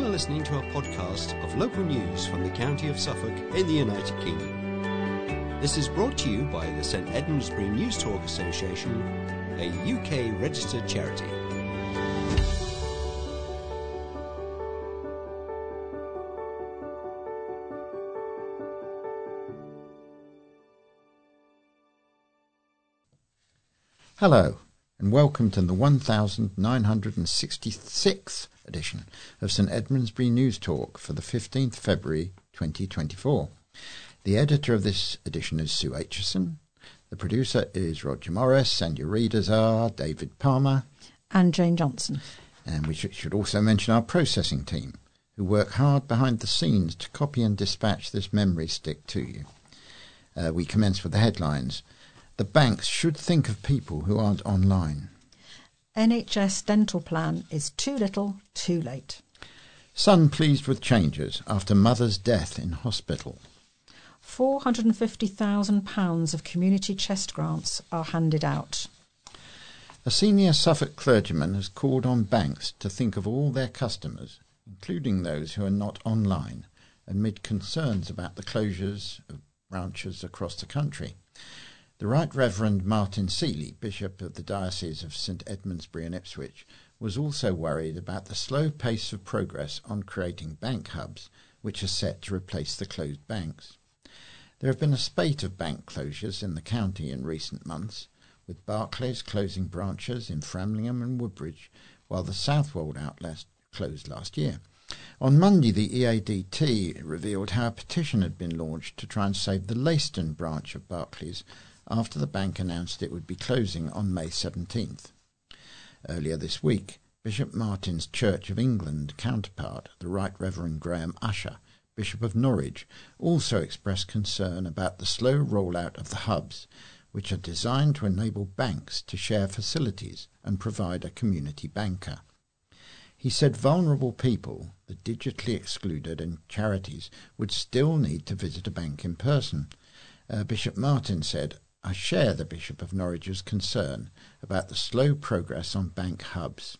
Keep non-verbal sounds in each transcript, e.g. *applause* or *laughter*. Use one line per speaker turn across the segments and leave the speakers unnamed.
You're listening to a podcast of local news from the county of Suffolk in the United Kingdom. This is brought to you by the St Edmundsbury News Talk Association, a UK registered charity.
Hello, and welcome to the 1966th edition of St Edmundsbury News Talk for the 15th February 2024. The editor of this edition is Sue Aitchison. The producer is Roger Morris, and your readers are David Palmer
and Jane Johnson.
And we should also mention our processing team, who work hard behind the scenes to copy and dispatch this memory stick to you. Uh, we commence with the headlines. The banks should think of people who aren't online.
NHS dental plan is too little, too late.
Son pleased with changes after mother's death in hospital.
£450,000 of community chest grants are handed out.
A senior Suffolk clergyman has called on banks to think of all their customers, including those who are not online, amid concerns about the closures of branches across the country. The Right Reverend Martin Seeley, Bishop of the Diocese of St Edmundsbury and Ipswich, was also worried about the slow pace of progress on creating bank hubs, which are set to replace the closed banks. There have been a spate of bank closures in the county in recent months, with Barclays closing branches in Framlingham and Woodbridge, while the Southwold outlet closed last year. On Monday, the EADT revealed how a petition had been launched to try and save the Leiston branch of Barclays after the bank announced it would be closing on May 17th. Earlier this week, Bishop Martin's Church of England counterpart, the Right Reverend Graham Usher, Bishop of Norwich, also expressed concern about the slow rollout of the hubs, which are designed to enable banks to share facilities and provide a community banker. He said vulnerable people, the digitally excluded, and charities would still need to visit a bank in person. Uh, Bishop Martin said, I share the Bishop of Norwich's concern about the slow progress on bank hubs.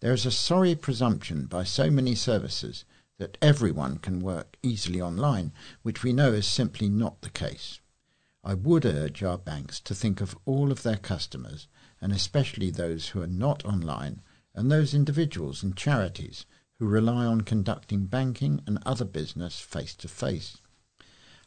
There is a sorry presumption by so many services that everyone can work easily online, which we know is simply not the case. I would urge our banks to think of all of their customers, and especially those who are not online, and those individuals and charities who rely on conducting banking and other business face to face.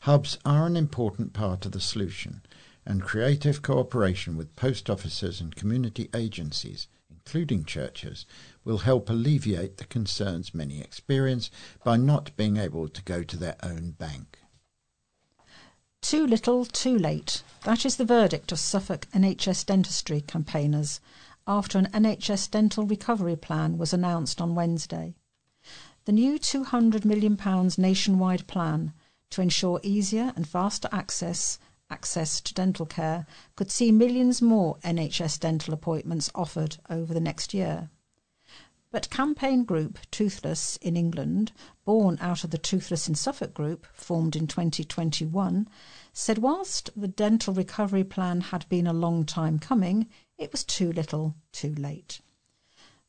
Hubs are an important part of the solution, and creative cooperation with post offices and community agencies including churches, will help alleviate the concerns many experience by not being able to go to their own bank.
Too little, too late. That is the verdict of Suffolk NHS dentistry campaigners after an NHS dental recovery plan was announced on Wednesday. The new £200 million nationwide plan to ensure easier and faster access access to dental care could see millions more NHS dental appointments offered over the next year. But campaign group Toothless in England, born out of the Toothless in Suffolk group, formed in 2021, said whilst the dental recovery plan had been a long time coming, it was too little, too late.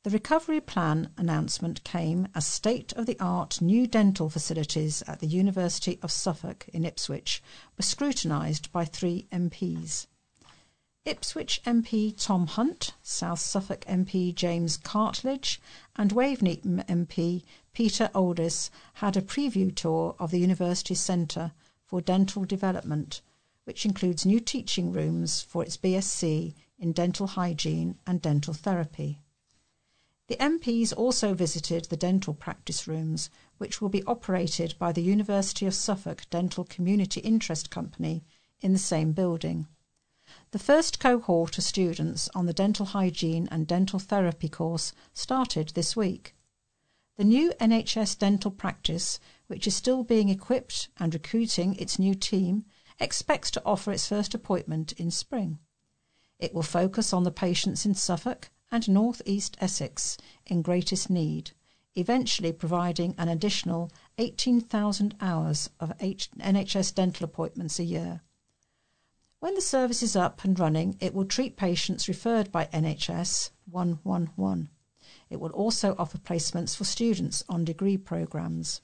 The recovery plan announcement came as state of the art new dental facilities at the University of Suffolk in Ipswich were scrutinised by three MPs. Ipswich MP Tom Hunt, South Suffolk MP James Cartlidge, and Waveney MP Peter Aldous had a preview tour of the university's Centre for Dental Development, which includes new teaching rooms for its BSc in dental hygiene and dental therapy. The MPs also visited the dental practice rooms, which will be operated by the University of Suffolk Dental Community Interest Company in the same building. The first cohort of students on the dental hygiene and dental therapy course started this week. The new NHS dental practice, which is still being equipped and recruiting its new team, expects to offer its first appointment in spring. It will focus on the patients in Suffolk and North East Essex in greatest need, eventually providing an additional 18,000 hours of NHS dental appointments a year. When the service is up and running, it will treat patients referred by NHS 111. It will also offer placements for students on degree programmes.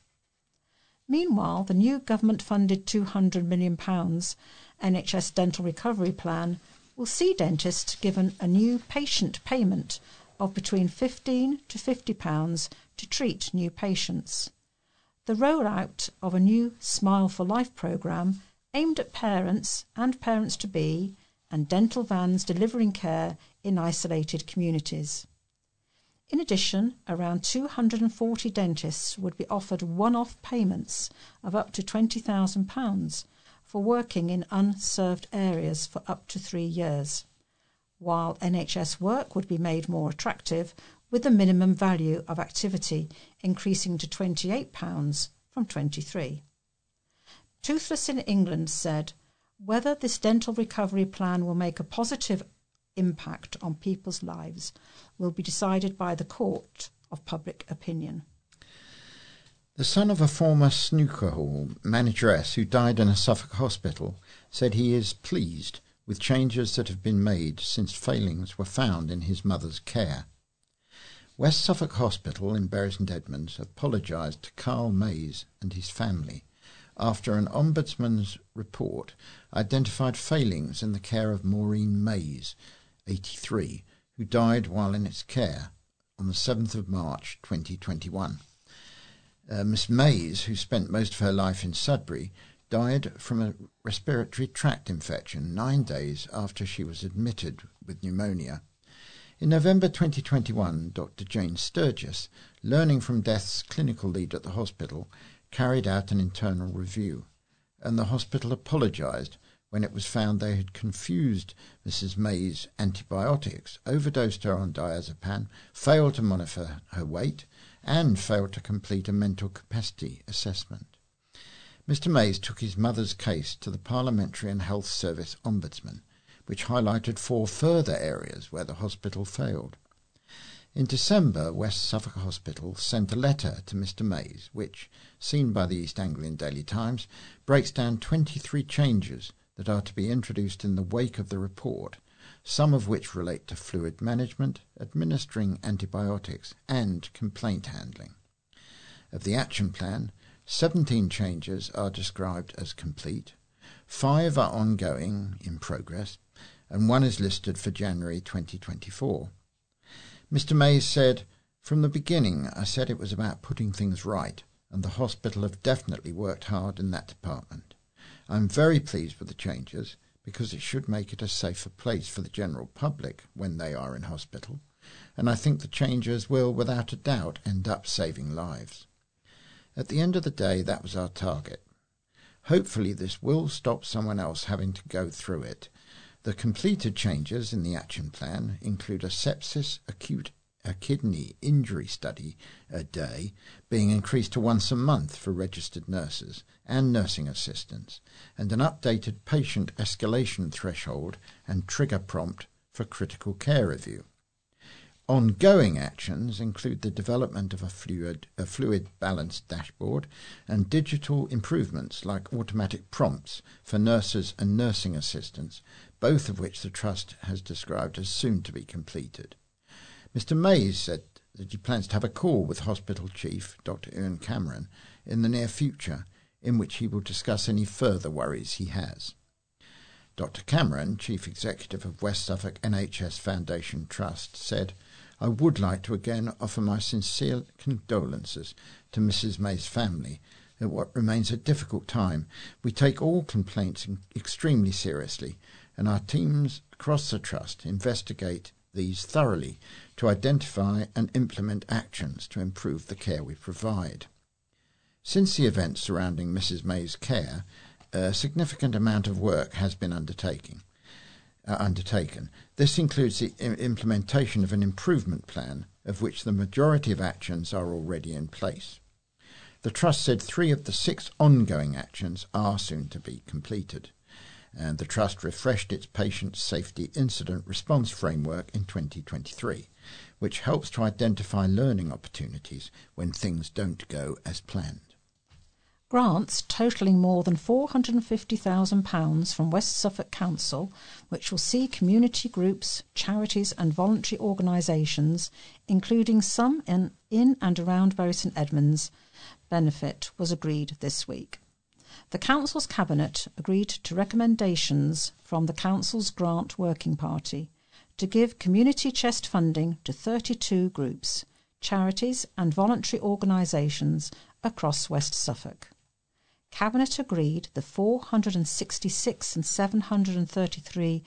Meanwhile, the new government funded £200 million NHS Dental Recovery Plan will see dentists given a new patient payment of between 15 to 50 pounds to treat new patients. The rollout of a new Smile for Life programme aimed at parents and parents to be and dental vans delivering care in isolated communities. In addition, around 240 dentists would be offered one off payments of up to £20,000 for working in unserved areas for up to three years, while NHS work would be made more attractive with the minimum value of activity increasing to £28 from 23 Toothless in England said, whether this dental recovery plan will make a positive impact on people's lives will be decided by the court of public opinion.
The son of a former snooker hall manageress who died in a Suffolk hospital said he is pleased with changes that have been made since failings were found in his mother's care. West Suffolk Hospital in Bury St Edmunds apologised to Carl Mays and his family after an ombudsman's report identified failings in the care of Maureen Mays, 83, who died while in its care on the 7th of March 2021. Uh, Miss Mays, who spent most of her life in Sudbury, died from a respiratory tract infection nine days after she was admitted with pneumonia. In November 2021, Dr. Jane Sturgis, learning from Death's clinical lead at the hospital, carried out an internal review, and the hospital apologised when it was found they had confused Mrs. May's antibiotics, overdosed her on diazepam, failed to monitor her weight, and failed to complete a mental capacity assessment. Mr. Mays took his mother's case to the Parliamentary and Health Service Ombudsman, which highlighted four further areas where the hospital failed. In December, West Suffolk Hospital sent a letter to Mr. Mays, which, seen by the East Anglian Daily Times, breaks down 23 changes that are to be introduced in the wake of the report, some of which relate to fluid management, administering antibiotics, and complaint handling. Of the action plan, 17 changes are described as complete, five are ongoing, in progress, and one is listed for January 2024. Mr. Mays said, From the beginning, I said it was about putting things right, and the hospital have definitely worked hard in that department. I'm very pleased with the changes because it should make it a safer place for the general public when they are in hospital, and I think the changes will, without a doubt, end up saving lives. At the end of the day, that was our target. Hopefully, this will stop someone else having to go through it the completed changes in the action plan include a sepsis acute a kidney injury study a day being increased to once a month for registered nurses and nursing assistants, and an updated patient escalation threshold and trigger prompt for critical care review. Ongoing actions include the development of a fluid, a fluid balance dashboard and digital improvements like automatic prompts for nurses and nursing assistants both of which the Trust has described as soon to be completed. Mr. Mays said that he plans to have a call with Hospital Chief Dr. Ewen Cameron in the near future, in which he will discuss any further worries he has. Dr. Cameron, Chief Executive of West Suffolk NHS Foundation Trust, said, I would like to again offer my sincere condolences to Mrs. May's family at what remains a difficult time. We take all complaints extremely seriously and our teams across the Trust investigate these thoroughly to identify and implement actions to improve the care we provide. Since the events surrounding Mrs. May's care, a significant amount of work has been undertaking. Uh, undertaken. This includes the I- implementation of an improvement plan, of which the majority of actions are already in place. The Trust said three of the six ongoing actions are soon to be completed and the Trust refreshed its patient safety incident response framework in 2023, which helps to identify learning opportunities when things don't go as planned.
Grants totalling more than £450,000 from West Suffolk Council, which will see community groups, charities, and voluntary organisations, including some in, in and around Bury St Edmunds, benefit, was agreed this week. The Council's Cabinet agreed to recommendations from the Council's Grant Working Party to give community chest funding to 32 groups, charities, and voluntary organisations across West Suffolk. Cabinet agreed the 466 and 733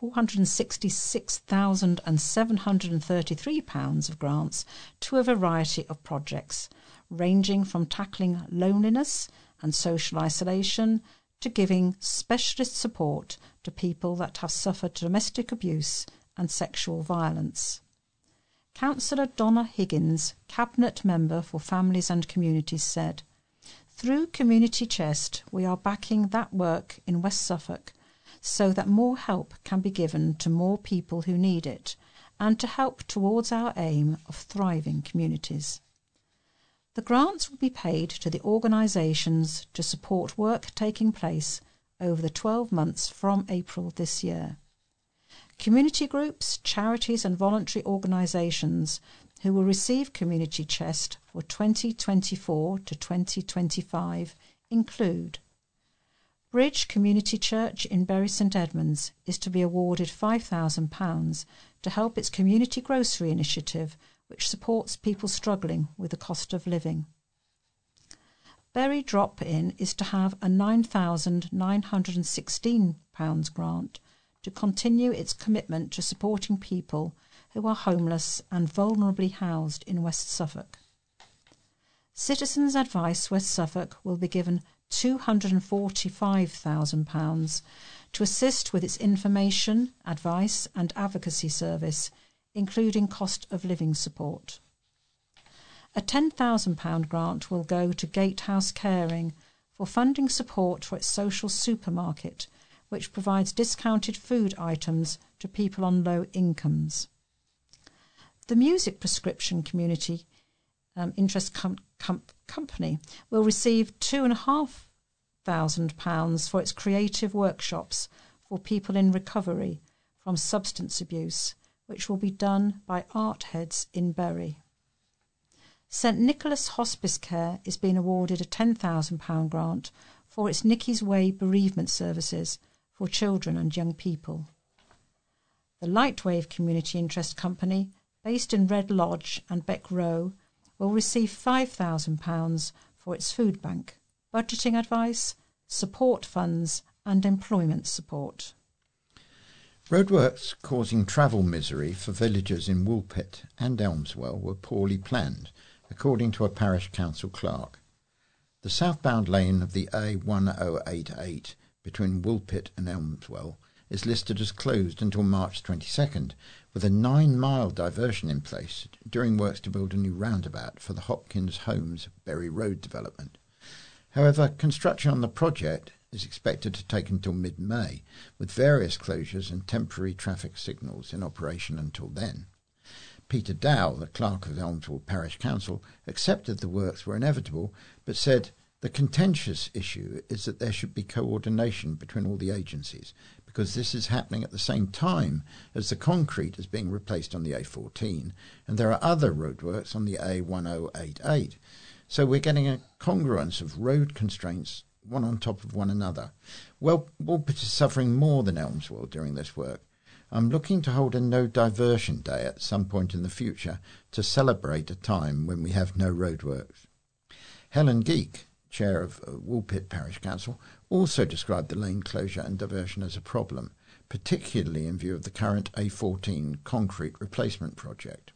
£466,733 of grants to a variety of projects, ranging from tackling loneliness and social isolation to giving specialist support to people that have suffered domestic abuse and sexual violence. Councillor Donna Higgins, Cabinet Member for Families and Communities, said, Through Community Chest, we are backing that work in West Suffolk so that more help can be given to more people who need it and to help towards our aim of thriving communities. The grants will be paid to the organisations to support work taking place over the 12 months from April this year. Community groups, charities, and voluntary organisations who will receive Community Chest for 2024 to 2025 include Bridge Community Church in Bury St Edmunds is to be awarded £5,000 to help its community grocery initiative, which supports people struggling with the cost of living. Bury Drop In is to have a £9,916 grant to continue its commitment to supporting people who are homeless and vulnerably housed in West Suffolk. Citizens Advice West Suffolk will be given £245,000 to assist with its information, advice, and advocacy service, including cost of living support. A £10,000 grant will go to Gatehouse Caring for funding support for its social supermarket which provides discounted food items to people on low incomes. The music prescription community um, interest com- com- company will receive two and a half thousand pounds for its creative workshops for people in recovery from substance abuse, which will be done by art heads in Bury. St Nicholas Hospice Care is being awarded a £10,000 grant for its Nicky's Way bereavement services for children and young people. The Lightwave Community Interest Company, based in Red Lodge and Beck Row, will receive £5,000 for its food bank, budgeting advice, support funds, and employment support.
Roadworks causing travel misery for villagers in Woolpit and Elmswell were poorly planned, according to a parish council clerk. The southbound lane of the A1088 between Woolpit and Elmswell is listed as closed until March 22nd, with a nine mile diversion in place during works to build a new roundabout for the Hopkins Homes Bury Road development. However, construction on the project is expected to take until mid May, with various closures and temporary traffic signals in operation until then. Peter Dow, the clerk of Elmswell Parish Council, accepted the works were inevitable, but said the contentious issue is that there should be coordination between all the agencies because this is happening at the same time as the concrete is being replaced on the A14 and there are other roadworks on the A1088. So we're getting a congruence of road constraints one on top of one another. Well, Woolpit is suffering more than Elmswell during this work. I'm looking to hold a no diversion day at some point in the future to celebrate a time when we have no roadworks. Helen Geek, chair of uh, Woolpit Parish Council, also described the lane closure and diversion as a problem, particularly in view of the current A14 concrete replacement project.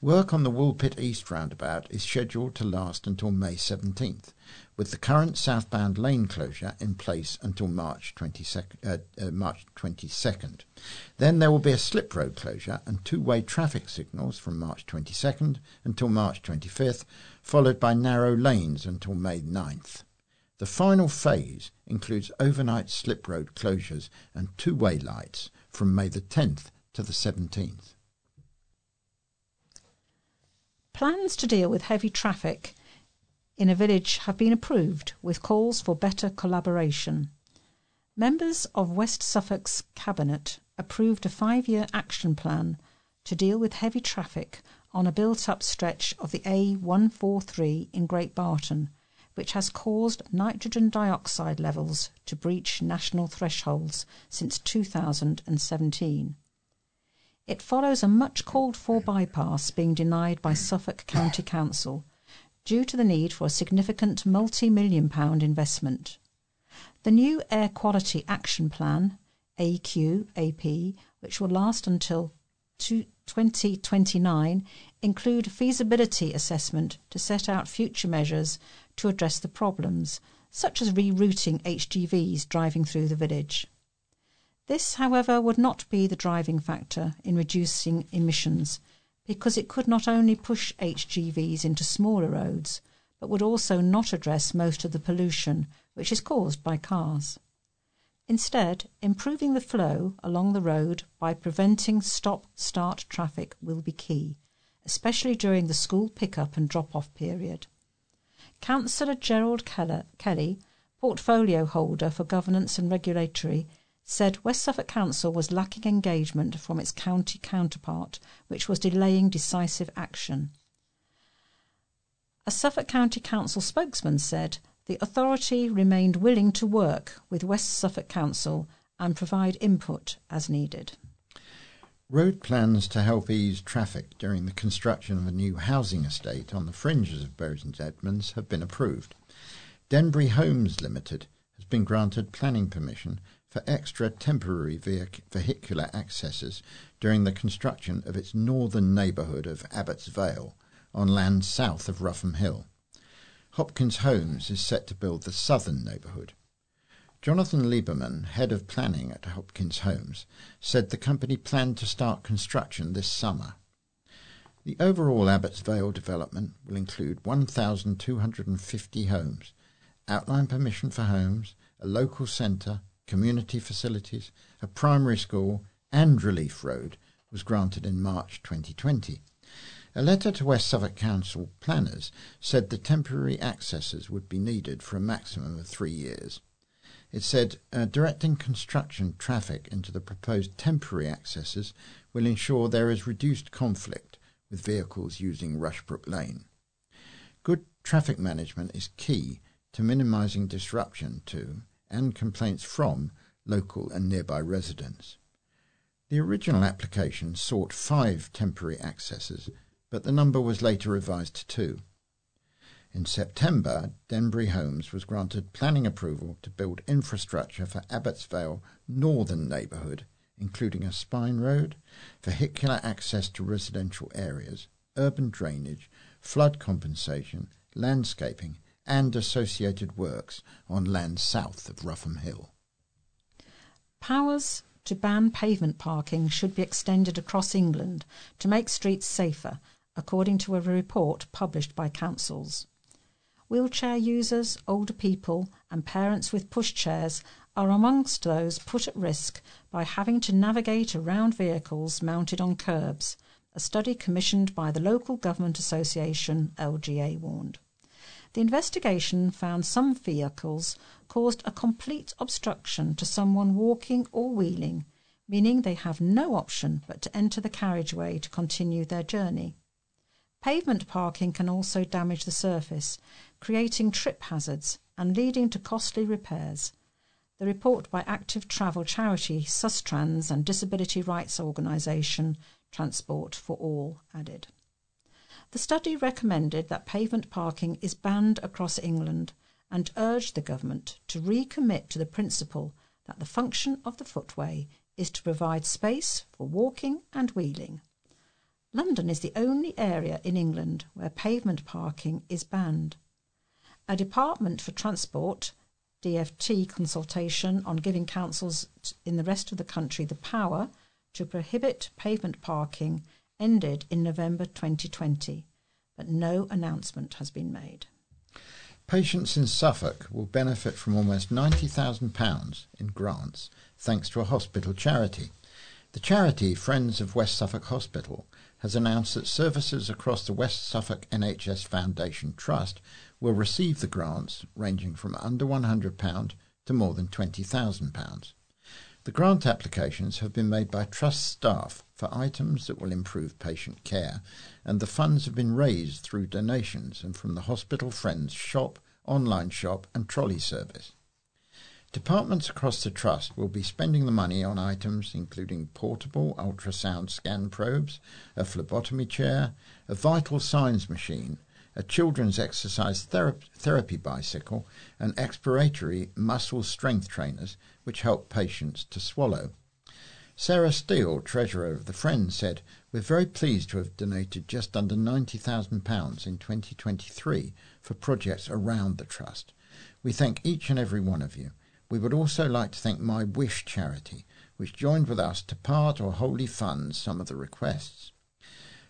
Work on the Woolpit East roundabout is scheduled to last until May 17th, with the current southbound lane closure in place until March 22nd. Uh, uh, March 22nd. Then there will be a slip road closure and two-way traffic signals from March 22nd until March 25th, followed by narrow lanes until May 9th. The final phase includes overnight slip road closures and two-way lights from May the 10th to the 17th.
Plans to deal with heavy traffic in a village have been approved with calls for better collaboration. Members of West Suffolk's Cabinet approved a five year action plan to deal with heavy traffic on a built up stretch of the A143 in Great Barton, which has caused nitrogen dioxide levels to breach national thresholds since 2017. It follows a much called for bypass being denied by Suffolk County Council due to the need for a significant multi million pound investment. The new Air Quality Action Plan, AQAP, which will last until 2029, include feasibility assessment to set out future measures to address the problems, such as rerouting HGVs driving through the village. This, however, would not be the driving factor in reducing emissions because it could not only push HGVs into smaller roads, but would also not address most of the pollution which is caused by cars. Instead, improving the flow along the road by preventing stop start traffic will be key, especially during the school pick-up and drop off period. Councillor Gerald Kelly, portfolio holder for governance and regulatory, said West Suffolk Council was lacking engagement from its county counterpart, which was delaying decisive action. A Suffolk County Council spokesman said the authority remained willing to work with West Suffolk Council and provide input as needed.
Road plans to help ease traffic during the construction of a new housing estate on the fringes of Bury St Edmunds have been approved. Denbury Homes Limited has been granted planning permission for extra temporary vehicular accesses during the construction of its northern neighbourhood of Abbots Vale on land south of Rougham Hill. Hopkins Homes is set to build the southern neighbourhood. Jonathan Lieberman, head of planning at Hopkins Homes, said the company planned to start construction this summer. The overall Abbots Vale development will include 1,250 homes, outline permission for homes, a local centre, community facilities, a primary school, and Relief Road was granted in March 2020. A letter to West Suffolk Council planners said the temporary accesses would be needed for a maximum of three years. It said uh, directing construction traffic into the proposed temporary accesses will ensure there is reduced conflict with vehicles using Rushbrooke Lane. Good traffic management is key to minimising disruption to and complaints from local and nearby residents. The original application sought five temporary accesses, but the number was later revised to two. In September, Denbury Homes was granted planning approval to build infrastructure for Abbots Vale northern neighbourhood, including a spine road, vehicular access to residential areas, urban drainage, flood compensation, landscaping, and associated works on land south of Rougham Hill.
Powers to ban pavement parking should be extended across England to make streets safer, according to a report published by councils. Wheelchair users, older people, and parents with pushchairs are amongst those put at risk by having to navigate around vehicles mounted on curbs, a study commissioned by the local government association LGA warned. The investigation found some vehicles caused a complete obstruction to someone walking or wheeling, meaning they have no option but to enter the carriageway to continue their journey. Pavement parking can also damage the surface, creating trip hazards and leading to costly repairs. The report by active travel charity Sustrans and disability rights organisation Transport for All added. The study recommended that pavement parking is banned across England and urged the government to recommit to the principle that the function of the footway is to provide space for walking and wheeling. London is the only area in England where pavement parking is banned. A Department for Transport DFT consultation on giving councils in the rest of the country the power to prohibit pavement parking ended in November 2020, but no announcement has been made.
Patients in Suffolk will benefit from almost £90,000 in grants thanks to a hospital charity. The charity Friends of West Suffolk Hospital has announced that services across the West Suffolk NHS Foundation Trust will receive the grants ranging from under £100 to more than £20,000. The grant applications have been made by Trust staff for items that will improve patient care, and the funds have been raised through donations and from the Hospital Friends shop, online shop, and trolley service. Departments across the Trust will be spending the money on items including portable ultrasound scan probes, a phlebotomy chair, a vital signs machine, a children's exercise therapy bicycle, and expiratory muscle strength trainers which help patients to swallow. Sarah Steele, treasurer of the Friends, said, We're very pleased to have donated just under £90,000 in 2023 for projects around the Trust. We thank each and every one of you. We would also like to thank My Wish charity, which joined with us to part or wholly fund some of the requests.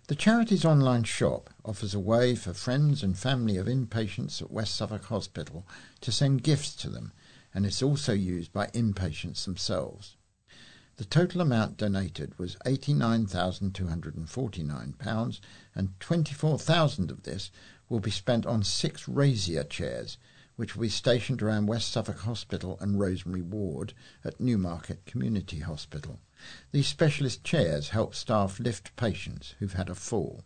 The charity's online shop offers a way for friends and family of inpatients at West Suffolk Hospital to send gifts to them, and is also used by inpatients themselves. The total amount donated was £89,249, and 24000 of this will be spent on six Raizer chairs, which will be stationed around West Suffolk Hospital and Rosemary Ward at Newmarket Community Hospital. These specialist chairs help staff lift patients who've had a fall.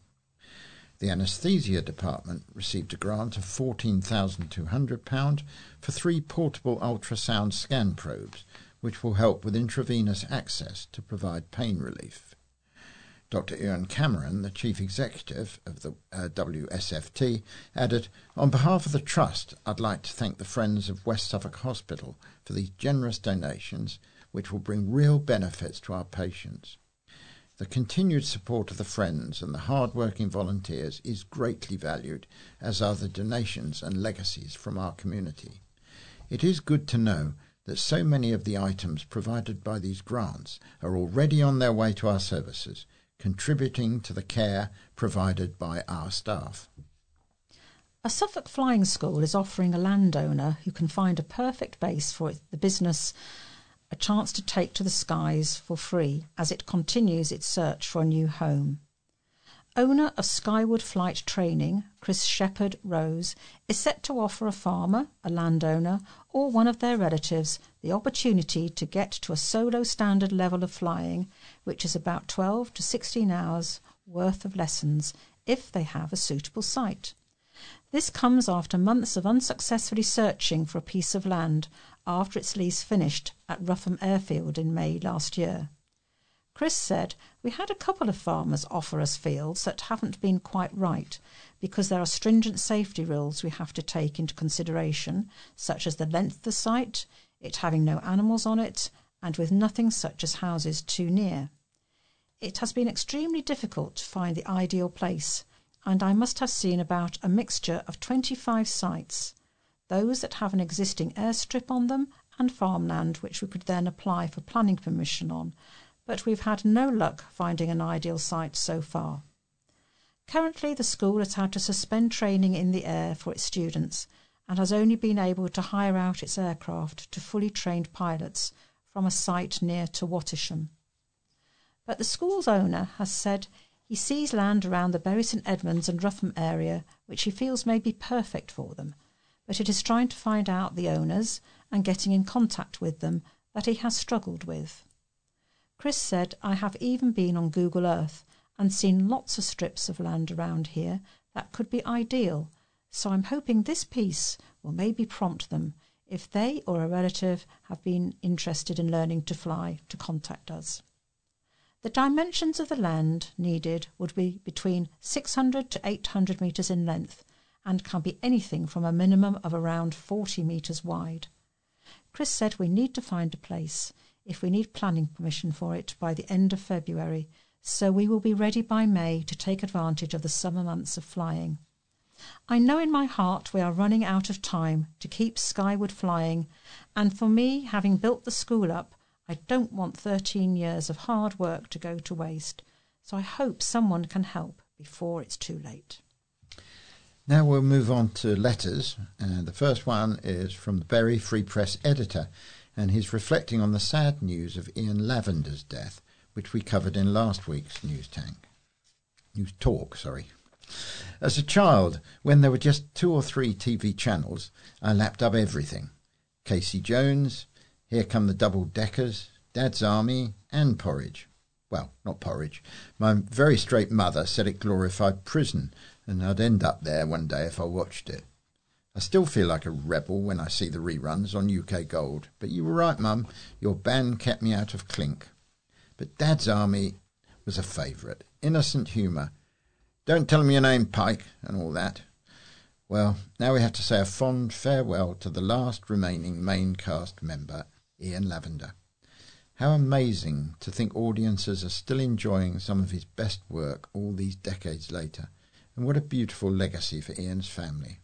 The anaesthesia department received a grant of £14,200 for three portable ultrasound scan probes, which will help with intravenous access to provide pain relief. Dr. Ian Cameron, the chief executive of the uh, WSFT, added, On behalf of the Trust, I'd like to thank the Friends of West Suffolk Hospital for these generous donations, which will bring real benefits to our patients. The continued support of the Friends and the hard working volunteers is greatly valued, as are the donations and legacies from our community. It is good to know that so many of the items provided by these grants are already on their way to our services contributing to the care provided by our staff.
A Suffolk flying school is offering a landowner who can find a perfect base for the business a chance to take to the skies for free as it continues its search for a new home. Owner of Skyward Flight Training, Chris Shepherd Rose, is set to offer a farmer, a landowner, or one of their relatives the opportunity to get to a solo standard level of flying, which is about 12 to 16 hours worth of lessons if they have a suitable site. This comes after months of unsuccessfully searching for a piece of land after its lease finished at Rougham Airfield in May last year. Chris said, We had a couple of farmers offer us fields that haven't been quite right because there are stringent safety rules we have to take into consideration, such as the length of the site, it having no animals on it, and with nothing such as houses too near. It has been extremely difficult to find the ideal place, and I must have seen about a mixture of 25 sites, those that have an existing airstrip on them and farmland which we could then apply for planning permission on, but we've had no luck finding an ideal site so far. Currently, the school has had to suspend training in the air for its students and has only been able to hire out its aircraft to fully trained pilots from a site near to Wattisham. But the school's owner has said he sees land around the Bury St Edmunds and Rougham area which he feels may be perfect for them, but it is trying to find out the owners and getting in contact with them that he has struggled with. Chris said, I have even been on Google Earth and seen lots of strips of land around here that could be ideal, so I'm hoping this piece will maybe prompt them, if they or a relative have been interested in learning to fly, to contact us. The dimensions of the land needed would be between 600 to 800 metres in length and can be anything from a minimum of around 40 metres wide. Chris said we need to find a place if we need planning permission for it by the end of February, so we will be ready by May to take advantage of the summer months of flying. I know in my heart we are running out of time to keep skyward flying, and for me, having built the school up, I don't want 13 years of hard work to go to waste. So I hope someone can help before it's too late.
Now we'll move on to letters, and the first one is from the Bury Free Press editor and he's reflecting on the sad news of Ian Lavender's death, which we covered in last week's news tank. News talk, sorry. As a child, when there were just two or three TV channels, I lapped up everything. Casey Jones, Here Come the Double Deckers, Dad's Army, and Porridge. Well, not porridge. My very straight mother said it glorified prison, and I'd end up there one day if I watched it. I still feel like a rebel when I see the reruns on UK Gold, but you were right, Mum. Your ban kept me out of clink. But Dad's Army was a favourite. Innocent humour. Don't tell me your name, Pike, and all that. Well, now we have to say a fond farewell to the last remaining main cast member, Ian Lavender. How amazing to think audiences are still enjoying some of his best work all these decades later, and what a beautiful legacy for Ian's family.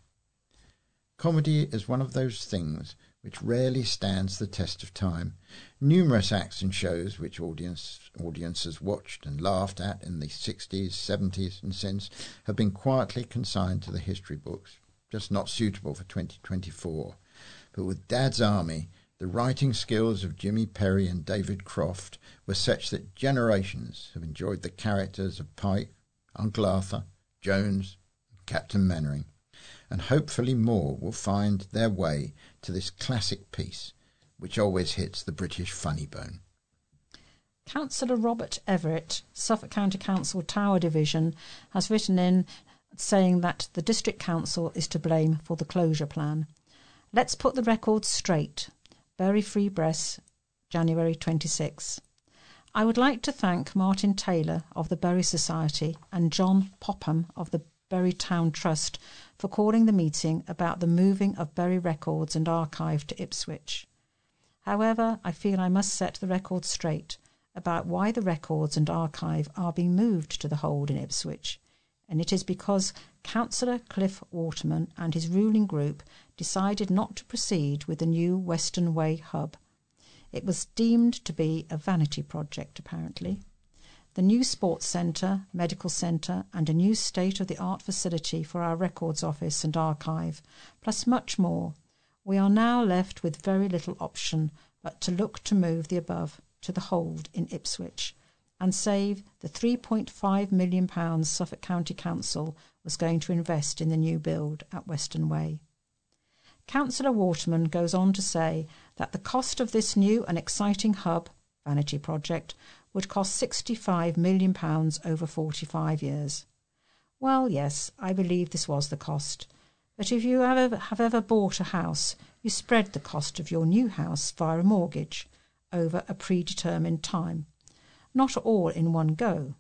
Comedy is one of those things which rarely stands the test of time. Numerous acts and shows which audience, audiences watched and laughed at in the 60s, 70s, and since have been quietly consigned to the history books, just not suitable for 2024. But with Dad's Army, the writing skills of Jimmy Perry and David Croft were such that generations have enjoyed the characters of Pike, Uncle Arthur, Jones, Captain Mainwaring and hopefully more will find their way to this classic piece, which always hits the British funny bone.
Councillor Robert Everett, Suffolk County Council Tower Division, has written in saying that the District Council is to blame for the closure plan. Let's put the record straight. Bury Free Press, January 26. I would like to thank Martin Taylor of the Bury Society and John Popham of the Bury Town Trust for calling the meeting about the moving of Bury Records and Archive to Ipswich. However, I feel I must set the record straight about why the records and archive are being moved to the hold in Ipswich, and it is because Councillor Cliff Waterman and his ruling group decided not to proceed with the new Western Way hub. It was deemed to be a vanity project, apparently the new sports centre, medical centre, and a new state of the art facility for our records office and archive, plus much more, we are now left with very little option but to look to move the above to the hold in Ipswich and save the £3.5 million Suffolk County Council was going to invest in the new build at Western Way. Councillor Waterman goes on to say that the cost of this new and exciting hub, vanity project, would cost £65 million over 45 years. Well, yes, I believe this was the cost. But if you ever, have ever bought a house, you spread the cost of your new house via a mortgage over a predetermined time, not all in one go.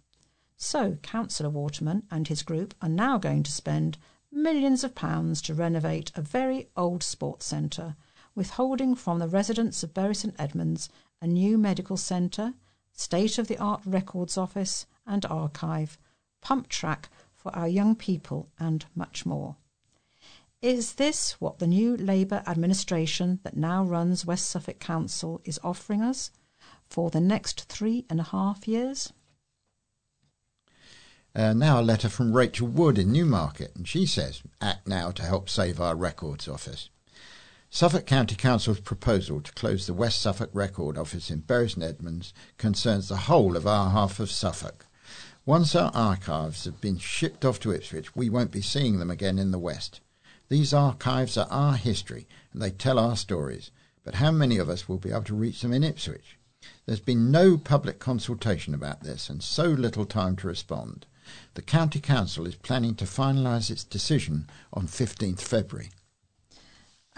So Councillor Waterman and his group are now going to spend millions of pounds to renovate a very old sports centre, withholding from the residents of Bury St Edmunds a new medical centre, state of the art records office and archive, pump track for our young people, and much more. Is this what the new Labour administration that now runs West Suffolk Council is offering us for the next three and a half years?
Uh, now a letter from Rachel Wood in Newmarket, and she says, Act now to help save our records office. Suffolk County Council's proposal to close the West Suffolk Record Office in Bury St Edmunds concerns the whole of our half of Suffolk. Once our archives have been shipped off to Ipswich, we won't be seeing them again in the West. These archives are our history and they tell our stories, but how many of us will be able to reach them in Ipswich? There's been no public consultation about this and so little time to respond. The County Council is planning to finalise its decision on 15th February.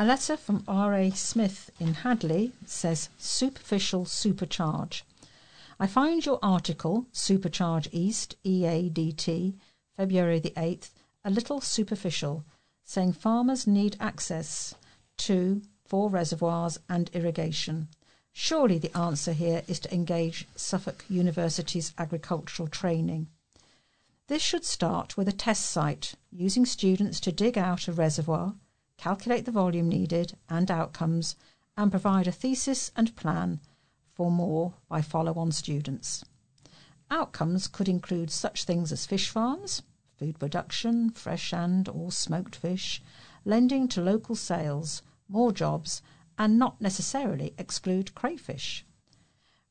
A letter from R.A. Smith in Hadleigh says superficial supercharge. I find your article, Supercharge East, EADT, February the 8th, a little superficial, saying farmers need access to four reservoirs and irrigation. Surely the answer here is to engage Suffolk University's agricultural training. This should start with a test site using students to dig out a reservoir calculate the volume needed and outcomes, and provide a thesis and plan for more by follow on students. Outcomes could include such things as fish farms, food production, fresh and or smoked fish, lending to local sales, more jobs, and not necessarily exclude crayfish.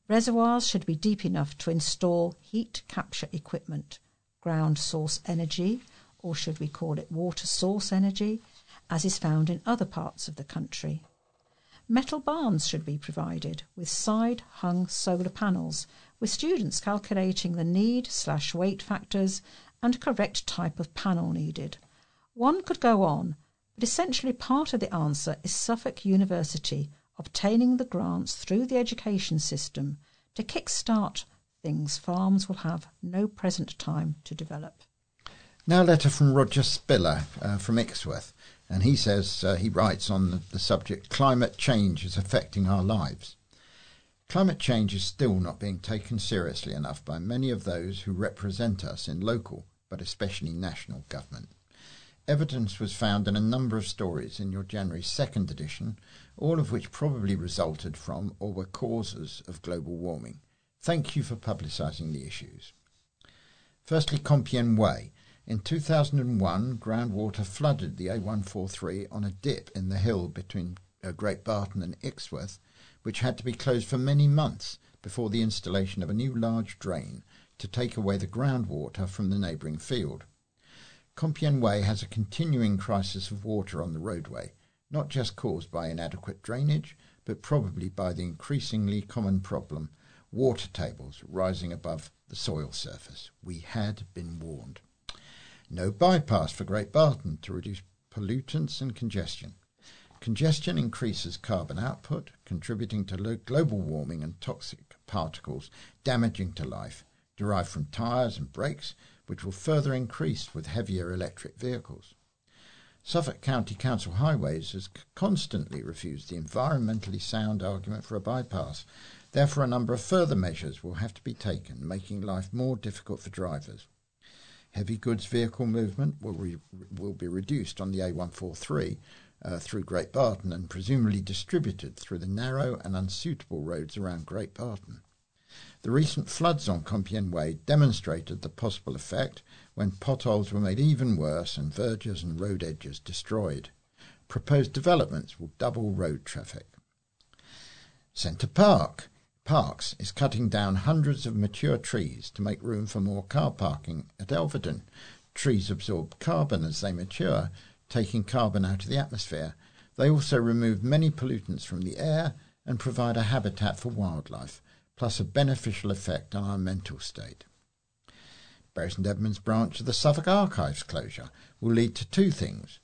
Reservoirs should be deep enough to install heat capture equipment, ground source energy, or should we call it water source energy, as is found in other parts of the country. Metal barns should be provided with side hung solar panels, with students calculating the need slash weight factors and correct type of panel needed. One could go on, but essentially part of the answer is Suffolk University obtaining the grants through the education system to kick-start things farms will have no present time to develop.
Now, a letter from Roger Spiller uh, from Ixworth, and he says uh, he writes on the, the subject climate change is affecting our lives. Climate change is still not being taken seriously enough by many of those who represent us in local, but especially national government. Evidence was found in a number of stories in your January 2nd edition, all of which probably resulted from or were causes of global warming. Thank you for publicising the issues. Firstly, Compiègne Way. In 2001, groundwater flooded the A143 on a dip in the hill between uh, Great Barton and Ixworth, which had to be closed for many months before the installation of a new large drain to take away the groundwater from the neighbouring field. Compiègne Way has a continuing crisis of water on the roadway, not just caused by inadequate drainage, but probably by the increasingly common problem water tables rising above the soil surface. We had been warned. No bypass for Great Barton to reduce pollutants and congestion. Congestion increases carbon output, contributing to global warming and toxic particles damaging to life, derived from tyres and brakes, which will further increase with heavier electric vehicles. Suffolk County Council Highways has constantly refused the environmentally sound argument for a bypass. Therefore, a number of further measures will have to be taken, making life more difficult for drivers. Heavy goods vehicle movement will, re- will be reduced on the A143 uh, through Great Barton and presumably distributed through the narrow and unsuitable roads around Great Barton. The recent floods on Compiègne Way demonstrated the possible effect when potholes were made even worse and verges and road edges destroyed. Proposed developments will double road traffic. Center Park Parcs is cutting down hundreds of mature trees to make room for more car parking at Elveden. Trees absorb carbon as they mature, taking carbon out of the atmosphere. They also remove many pollutants from the air and provide a habitat for wildlife, plus a beneficial effect on our mental state. Bury St Edmunds branch of the Suffolk Archives closure will lead to two things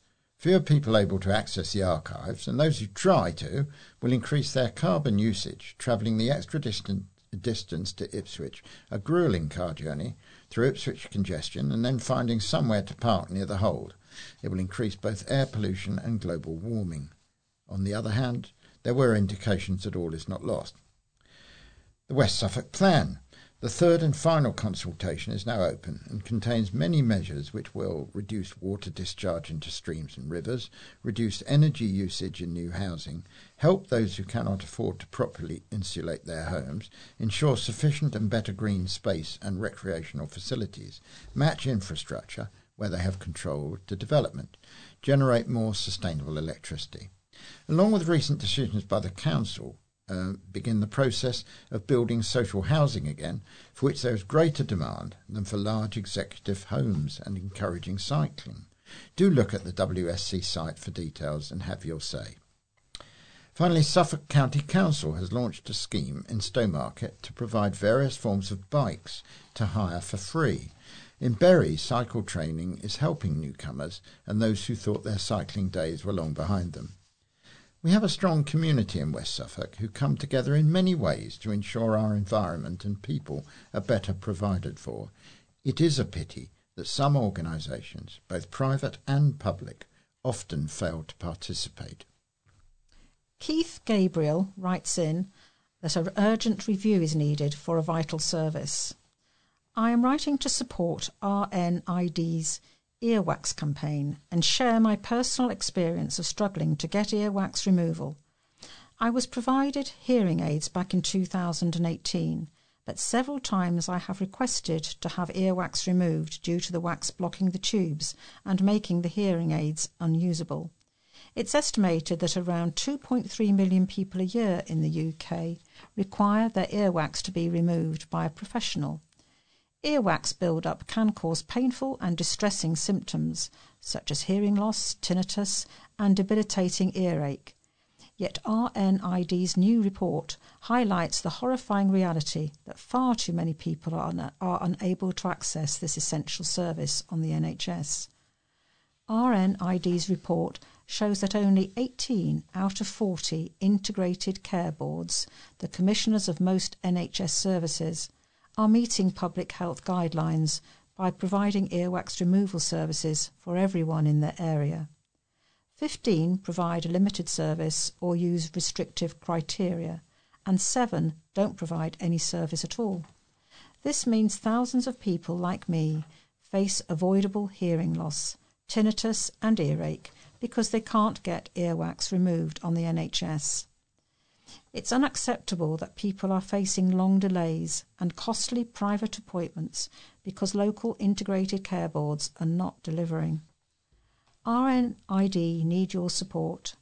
fewer people able to access the archives, and those who try to will increase their carbon usage, travelling the extra distant, distance to Ipswich, a gruelling car journey through Ipswich congestion, and then finding somewhere to park near the hold. It will increase both air pollution and global warming. On the other hand, there were indications that all is not lost. The West Suffolk Plan the third and final consultation is now open and contains many measures which will reduce water discharge into streams and rivers, reduce energy usage in new housing, help those who cannot afford to properly insulate their homes, ensure sufficient and better green space and recreational facilities, match infrastructure where they have control to development, generate more sustainable electricity. Along with recent decisions by the Council, uh, begin the process of building social housing again, for which there is greater demand than for large executive homes and encouraging cycling. Do look at the WSC site for details and have your say. Finally, Suffolk County Council has launched a scheme in Stowmarket to provide various forms of bikes to hire for free. In Bury, cycle training is helping newcomers and those who thought their cycling days were long behind them. We have a strong community in West Suffolk who come together in many ways to ensure our environment and people are better provided for. It is a pity that some organisations, both private and public, often fail to participate.
Keith Gabriel writes in that an urgent review is needed for a vital service. I am writing to support RNID's earwax campaign and share my personal experience of struggling to get earwax removal. I was provided hearing aids back in 2018, but several times I have requested to have earwax removed due to the wax blocking the tubes and making the hearing aids unusable. It's estimated that around 2.3 million people a year in the UK require their earwax to be removed by a professional. Earwax build-up can cause painful and distressing symptoms such as hearing loss, tinnitus, and debilitating earache. Yet RNID's new report highlights the horrifying reality that far too many people are, un- are unable to access this essential service on the NHS. RNID's report shows that only 18 out of 40 integrated care boards, the commissioners of most NHS services, are meeting public health guidelines by providing earwax removal services for everyone in their area. 15 provide a limited service or use restrictive criteria, and 7 don't provide any service at all. This means thousands of people like me face avoidable hearing loss, tinnitus, and earache because they can't get earwax removed on the NHS. It's unacceptable that people are facing long delays and costly private appointments because local integrated care boards are not delivering. RNID need your support.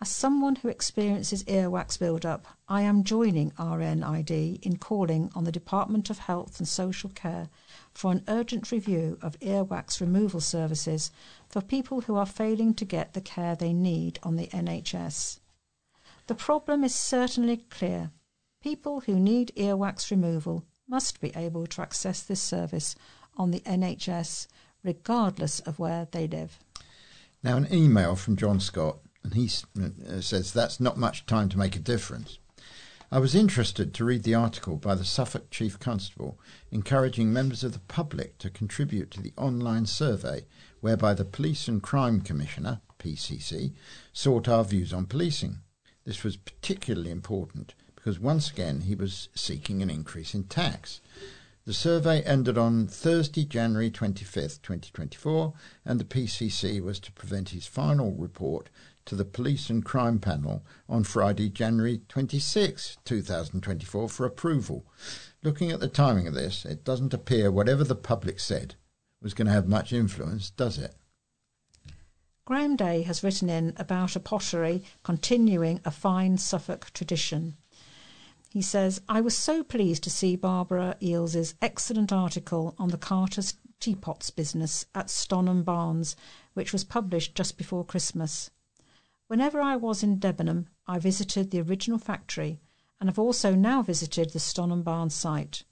As someone who experiences earwax build-up, I am joining RNID in calling on the Department of Health and Social Care for an urgent review of earwax removal services for people who are failing to get the care they need on the NHS. The problem is certainly clear. People who need earwax removal must be able to access this service on the NHS regardless of where they live.
Now, an email from John Scott, and he uh, says that's not much time to make a difference. I was interested to read the article by the Suffolk Chief Constable encouraging members of the public to contribute to the online survey whereby the Police and Crime Commissioner, PCC, sought our views on policing. This was particularly important because once again he was seeking an increase in tax. The survey ended on Thursday, January 25th, 2024, and the PCC was to present his final report to the Police and Crime Panel on Friday, January 26, 2024, for approval. Looking at the timing of this, it doesn't appear whatever the public said was going to have much influence, does it?
Graham Day has written in about a pottery continuing a fine Suffolk tradition. He says, I was so pleased to see Barbara Eales's excellent article on the Carter's teapots business at Stonham Barns, which was published just before Christmas. Whenever I was in Debenham, I visited the original factory and have also now visited the Stonham Barns site.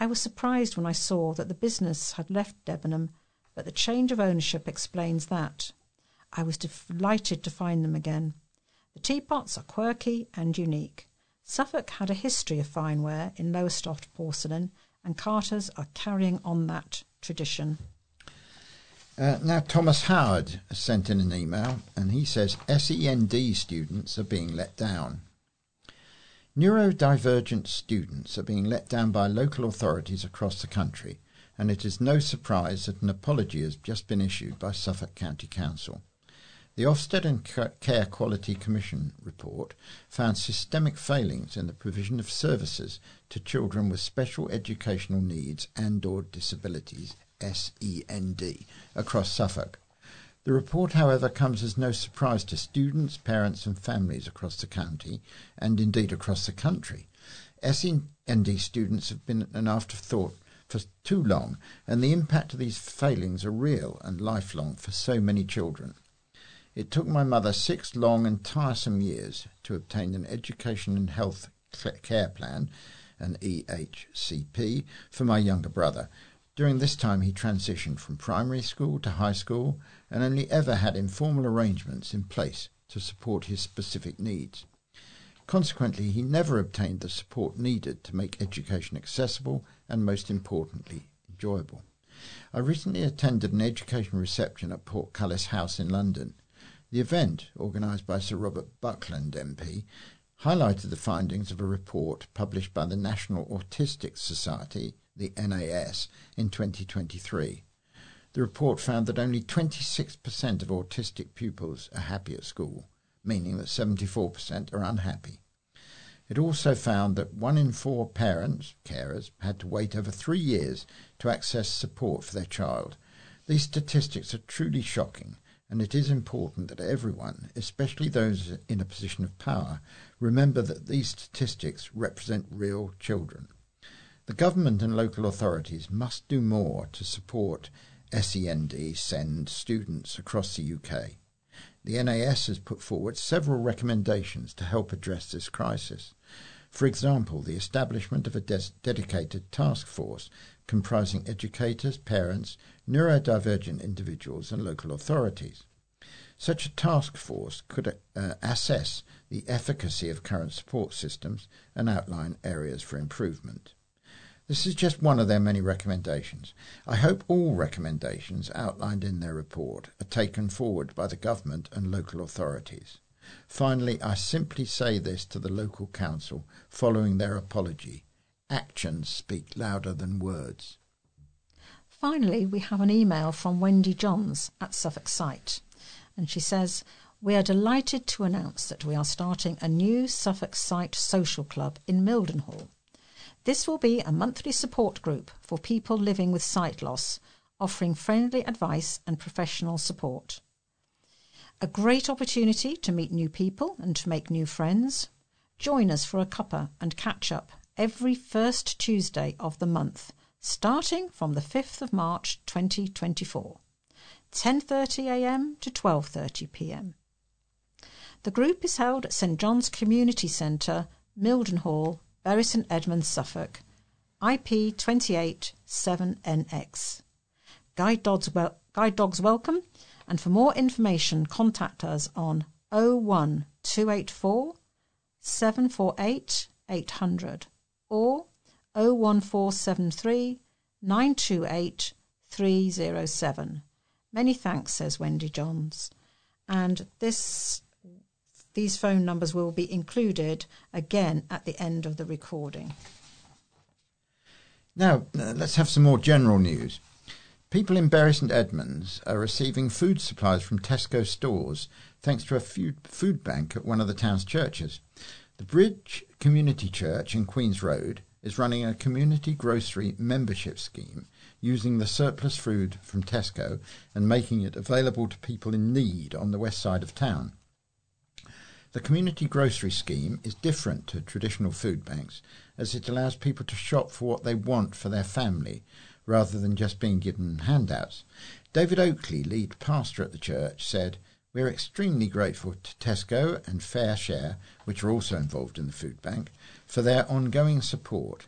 I was surprised when I saw that the business had left Debenham, but the change of ownership explains that. I was delighted to find them again. The teapots are quirky and unique. Suffolk had a history of fine ware in Lowestoft porcelain, and Carters are carrying on that tradition.
Uh, now, Thomas Howard has sent in an email and he says SEND students are being let down. Neurodivergent students are being let down by local authorities across the country, and it is no surprise that an apology has just been issued by Suffolk County Council. The Ofsted and Care Quality Commission report found systemic failings in the provision of services to children with special educational needs and or disabilities SEND across Suffolk. The report, however, comes as no surprise to students, parents and families across the county and indeed across the country. SEND students have been an afterthought for too long and the impact of these failings are real and lifelong for so many children. It took my mother six long and tiresome years to obtain an education and health care plan, an EHCP, for my younger brother. During this time, he transitioned from primary school to high school and only ever had informal arrangements in place to support his specific needs. Consequently, he never obtained the support needed to make education accessible and, most importantly, enjoyable. I recently attended an education reception at Portcullis House in London. The event, organised by Sir Robert Buckland MP, highlighted the findings of a report published by the National Autistic Society, the NAS, in 2023. The report found that only 26% of autistic pupils are happy at school, meaning that 74% are unhappy. It also found that one in four parents, carers, had to wait over three years to access support for their child. These statistics are truly shocking and it is important that everyone, especially those in a position of power, remember that these statistics represent real children. The government and local authorities must do more to support SEND SEND students across the UK. The NAS has put forward several recommendations to help address this crisis. For example, the establishment of a des- dedicated task force comprising educators, parents, neurodivergent individuals, and local authorities. Such a task force could uh, assess the efficacy of current support systems and outline areas for improvement. This is just one of their many recommendations. I hope all recommendations outlined in their report are taken forward by the government and local authorities. Finally, I simply say this to the local council following their apology. Actions speak louder than words.
Finally, we have an email from Wendy Johns at Suffolk Sight, and she says, We are delighted to announce that we are starting a new Suffolk Sight social club in Mildenhall. This will be a monthly support group for people living with sight loss, offering friendly advice and professional support. A great opportunity to meet new people and to make new friends. Join us for a cuppa and catch up every first Tuesday of the month, starting from the 5th of March 2024, 10:30 a.m. to 12:30 p.m. The group is held at St John's Community Centre, Mildenhall, Bury St Edmunds, Suffolk, IP 28 7NX. Guide dogs, wel- guide dogs welcome, and for more information, contact us on 01284 748 800 or 01473 928 307. Many thanks, says Wendy Johns. And this these phone numbers will be included again at the end of the recording.
Now, uh, let's have some more general news. People in Bury St Edmunds are receiving food supplies from Tesco stores thanks to a food, food bank at one of the town's churches. The Bridge Community Church in Queen's Road is running a community grocery membership scheme using the surplus food from Tesco and making it available to people in need on the west side of town. The community grocery scheme is different to traditional food banks as it allows people to shop for what they want for their family rather than just being given handouts. David Oakley, lead pastor at the church, said, We're extremely grateful to Tesco and FareShare, which are also involved in the food bank, for their ongoing support.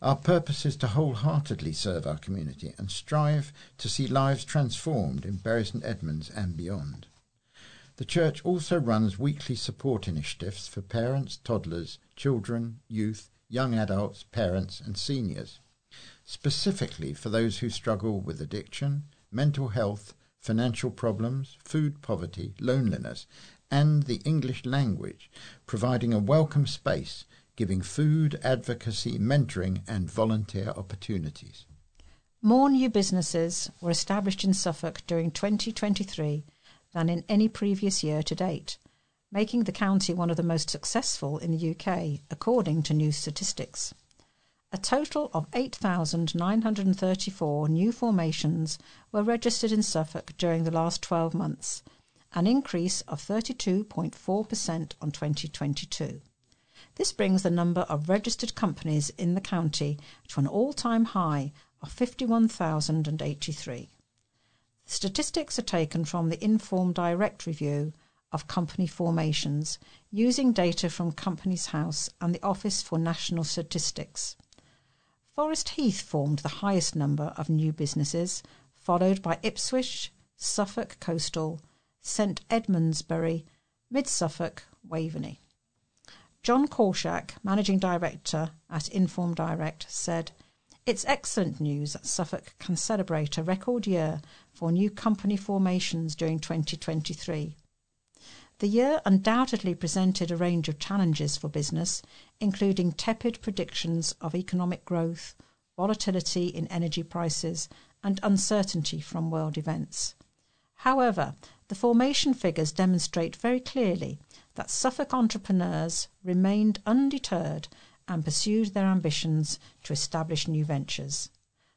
Our purpose is to wholeheartedly serve our community and strive to see lives transformed in Bury St Edmunds and beyond. The church also runs weekly support initiatives for parents, toddlers, children, youth, young adults, parents, and seniors, specifically for those who struggle with addiction, mental health, financial problems, food poverty, loneliness, and the English language, providing a welcome space, giving food, advocacy, mentoring, and volunteer opportunities.
More new businesses were established in Suffolk during 2023 than in any previous year to date, making the county one of the most successful in the UK, according to new statistics. A total of 8,934 new formations were registered in Suffolk during the last 12 months, an increase of 32.4% on 2022. This brings the number of registered companies in the county to an all time high of 51,083. The statistics are taken from the Inform Direct review of company formations using data from Companies House and the Office for National Statistics. Forest Heath formed the highest number of new businesses, followed by Ipswich, Suffolk Coastal, St Edmundsbury, Mid Suffolk, Waveney. John Korshak, Managing Director at Inform Direct, said, It's excellent news that Suffolk can celebrate a record year for new company formations during 2023. The year undoubtedly presented a range of challenges for business, including tepid predictions of economic growth, volatility in energy prices, and uncertainty from world events. However, the formation figures demonstrate very clearly that Suffolk entrepreneurs remained undeterred and pursued their ambitions to establish new ventures.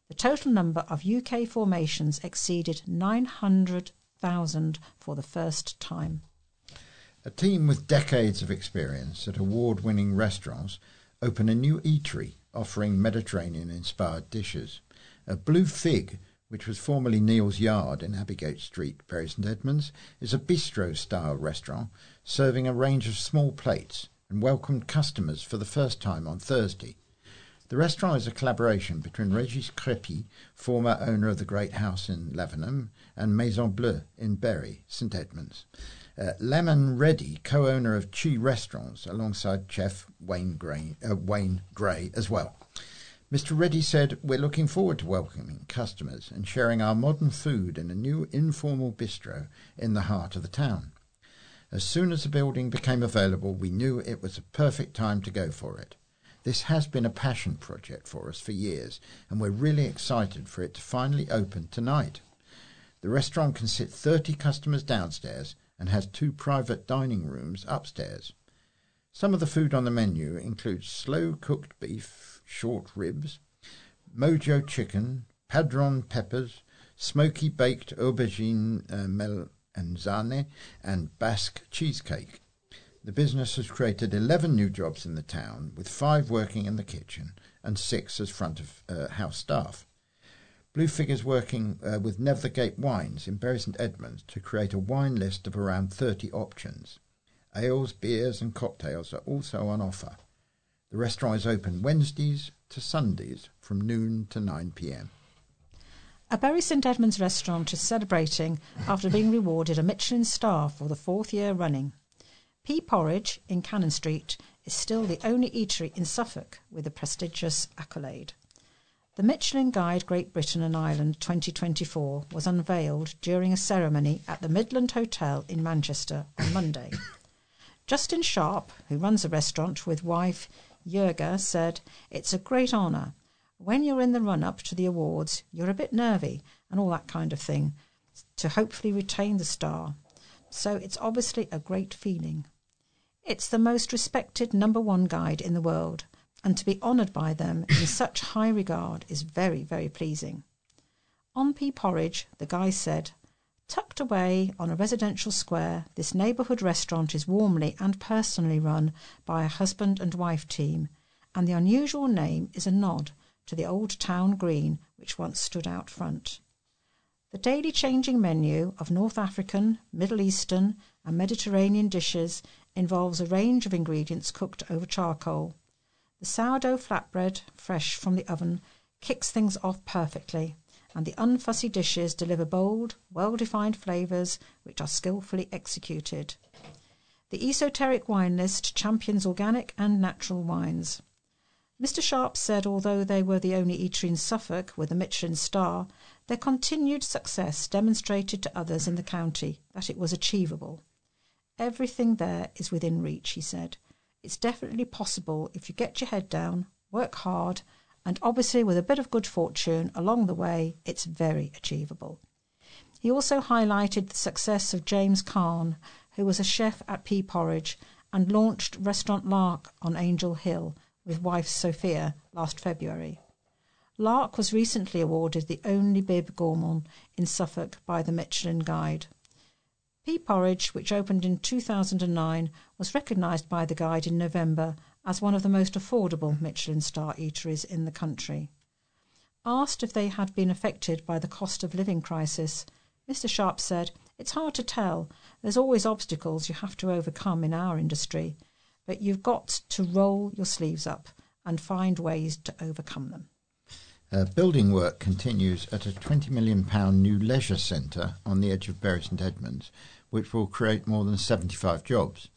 The total number of UK formations exceeded 900,000 for the first time.
A team with decades of experience at award winning restaurants open a new eatery offering Mediterranean inspired dishes. A Blue Fig, which was formerly Neal's Yard in Abbeygate Street, Bury St Edmunds, is a bistro style restaurant serving a range of small plates and welcomed customers for the first time on Thursday. The restaurant is a collaboration between Regis Crépy, former owner of the Great House in Lavenham, and Maison Bleue in Bury, St Edmunds. Uh, Lemon Reddy, co-owner of Chi Restaurants, alongside chef Wayne Gray, uh, Wayne Gray as well. Mr. Reddy said, We're looking forward to welcoming customers and sharing our modern food in a new informal bistro in the heart of the town. As soon as the building became available, we knew it was a perfect time to go for it. This has been a passion project for us for years, and we're really excited for it to finally open tonight. The restaurant can sit 30 customers downstairs and has two private dining rooms upstairs. Some of the food on the menu includes slow cooked beef, short ribs, mojo chicken, padron peppers, smoky baked aubergine uh, melanzane, and Basque cheesecake. The business has created 11 new jobs in the town, with five working in the kitchen and six as front of uh, house staff. Blue Figures working uh, with Nethergate Wines in Bury St Edmunds to create a wine list of around 30 options. Ales, beers, and cocktails are also on offer. The restaurant is open Wednesdays to Sundays from noon to 9 pm.
A Bury St Edmunds restaurant is celebrating after being rewarded a Michelin star for the fourth year running. Pea Porridge in Cannon Street is still the only eatery in Suffolk with the prestigious accolade. The Michelin Guide Great Britain and Ireland 2024 was unveiled during a ceremony at the Midland Hotel in Manchester on Monday. *laughs* Justin Sharp, who runs the restaurant with wife Jurga, said, It's a great honour. When you're in the run up to the awards, you're a bit nervy and all that kind of thing to hopefully retain the star. So it's obviously a great feeling. It's the most respected number one guide in the world, and to be honoured by them in such high regard is very, very pleasing. On Pea Porridge, the guy said, Tucked away on a residential square, this neighbourhood restaurant is warmly and personally run by a husband and wife team, and the unusual name is a nod to the old town green which once stood out front. The daily changing menu of North African, Middle Eastern, and Mediterranean dishes involves a range of ingredients cooked over charcoal. The sourdough flatbread, fresh from the oven, kicks things off perfectly, and the unfussy dishes deliver bold, well defined flavours which are skilfully executed. The esoteric wine list champions organic and natural wines. Mr. Sharp said although they were the only eatery in Suffolk with a Michelin star, their continued success demonstrated to others in the county that it was achievable. Everything there is within reach, he said. It's definitely possible if you get your head down, work hard, and obviously with a bit of good fortune along the way, it's very achievable. He also highlighted the success of James Carn, who was a chef at Pea Porridge and launched Restaurant Lark on Angel Hill with wife Sophia last February. Lark was recently awarded the only bib gourmand in Suffolk by the Michelin Guide. Pea Porridge, which opened in 2009, was recognised by the Guide in November as one of the most affordable Michelin star eateries in the country. Asked if they had been affected by the cost of living crisis, Mr. Sharp said, It's hard to tell. There's always obstacles you have to overcome in our industry, but you've got to roll your sleeves up and find ways to overcome them.
Uh, building work continues at a £20 million new leisure centre on the edge of Bury St Edmunds, which will create more than 75 jobs.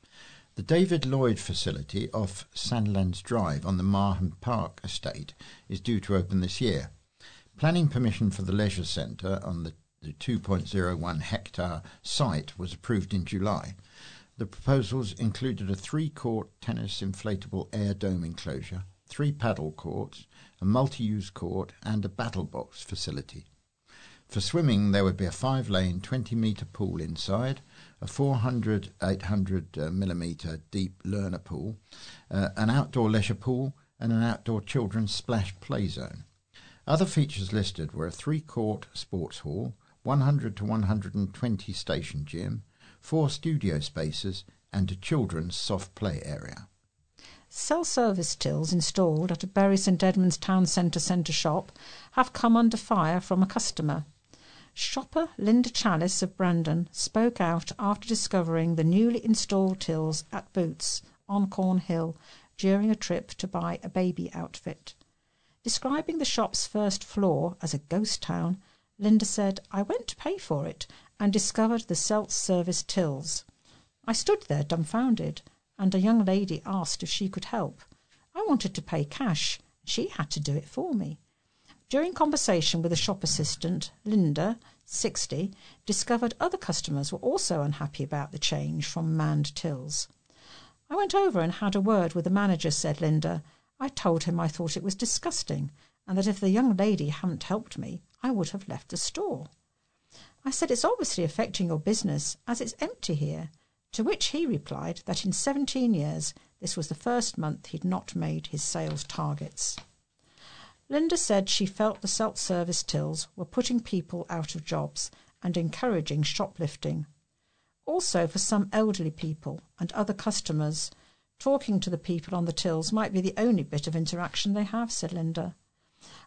The David Lloyd facility off Sandlands Drive on the Marham Park estate is due to open this year. Planning permission for the leisure centre on the, the 2.01 hectare site was approved in July. The proposals included a three court tennis inflatable air dome enclosure, three padel courts, a multi-use court and a battle box facility. For swimming, there would be a five-lane, 20-metre pool inside, a 400, 800 uh, millimetre deep learner pool, uh, an outdoor leisure pool, and an outdoor children's splash play zone. Other features listed were a three-court sports hall, 100 to 120 station gym, four studio spaces, and a children's soft play area.
Self-service tills installed at a Bury St Edmunds town centre centre shop have come under fire from a customer. Shopper Linda Chalice of Brandon spoke out after discovering the newly installed tills at Boots on Cornhill during a trip to buy a baby outfit. Describing the shop's first floor as a ghost town, Linda said, I went to pay for it and discovered the self service tills. I stood there dumbfounded, and a young lady asked if she could help. I wanted to pay cash. She had to do it for me. During conversation with a shop assistant, Linda, 60, discovered other customers were also unhappy about the change from manned tills. I went over and had a word with the manager, said Linda. I told him I thought it was disgusting and that if the young lady hadn't helped me, I would have left the store. I said, It's obviously affecting your business as it's empty here. To which he replied that in 17 years this was the first month he'd not made his sales targets. Linda said she felt the self service tills were putting people out of jobs and encouraging shoplifting. Also, for some elderly people and other customers, talking to the people on the tills might be the only bit of interaction they have, said Linda.